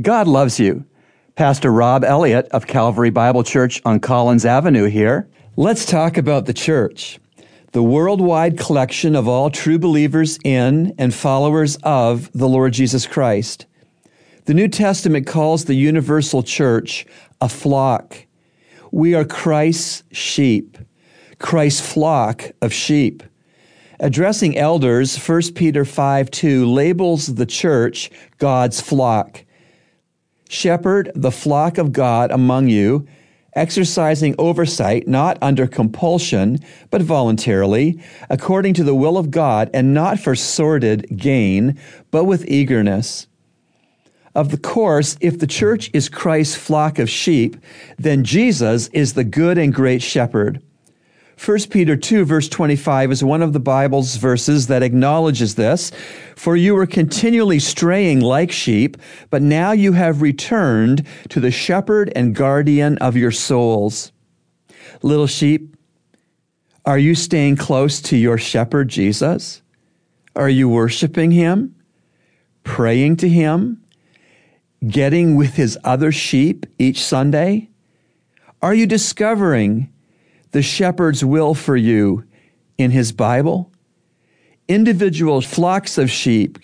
God loves you. Pastor Rob Elliott of Calvary Bible Church on Collins Avenue here. Let's talk about the church, the worldwide collection of all true believers in and followers of the Lord Jesus Christ. The New Testament calls the universal church a flock. We are Christ's sheep, Christ's flock of sheep. Addressing elders, 1 Peter 5 2 labels the church God's flock. Shepherd the flock of God among you, exercising oversight not under compulsion, but voluntarily, according to the will of God, and not for sordid gain, but with eagerness. Of the course, if the church is Christ's flock of sheep, then Jesus is the good and great shepherd. 1 Peter 2, verse 25 is one of the Bible's verses that acknowledges this. For you were continually straying like sheep, but now you have returned to the shepherd and guardian of your souls. Little sheep, are you staying close to your shepherd, Jesus? Are you worshiping him? Praying to him? Getting with his other sheep each Sunday? Are you discovering the shepherd's will for you in his Bible, individual flocks of sheep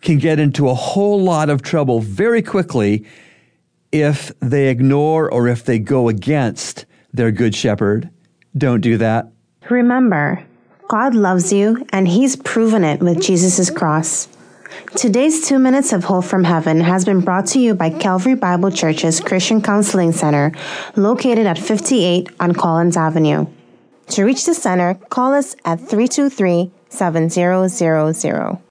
can get into a whole lot of trouble very quickly if they ignore or if they go against their good shepherd. Don't do that. Remember, God loves you and he's proven it with Jesus' cross. Today's two minutes of hope from heaven has been brought to you by Calvary Bible Church's Christian Counseling Center, located at 58 on Collins Avenue. To reach the center, call us at 323 7000.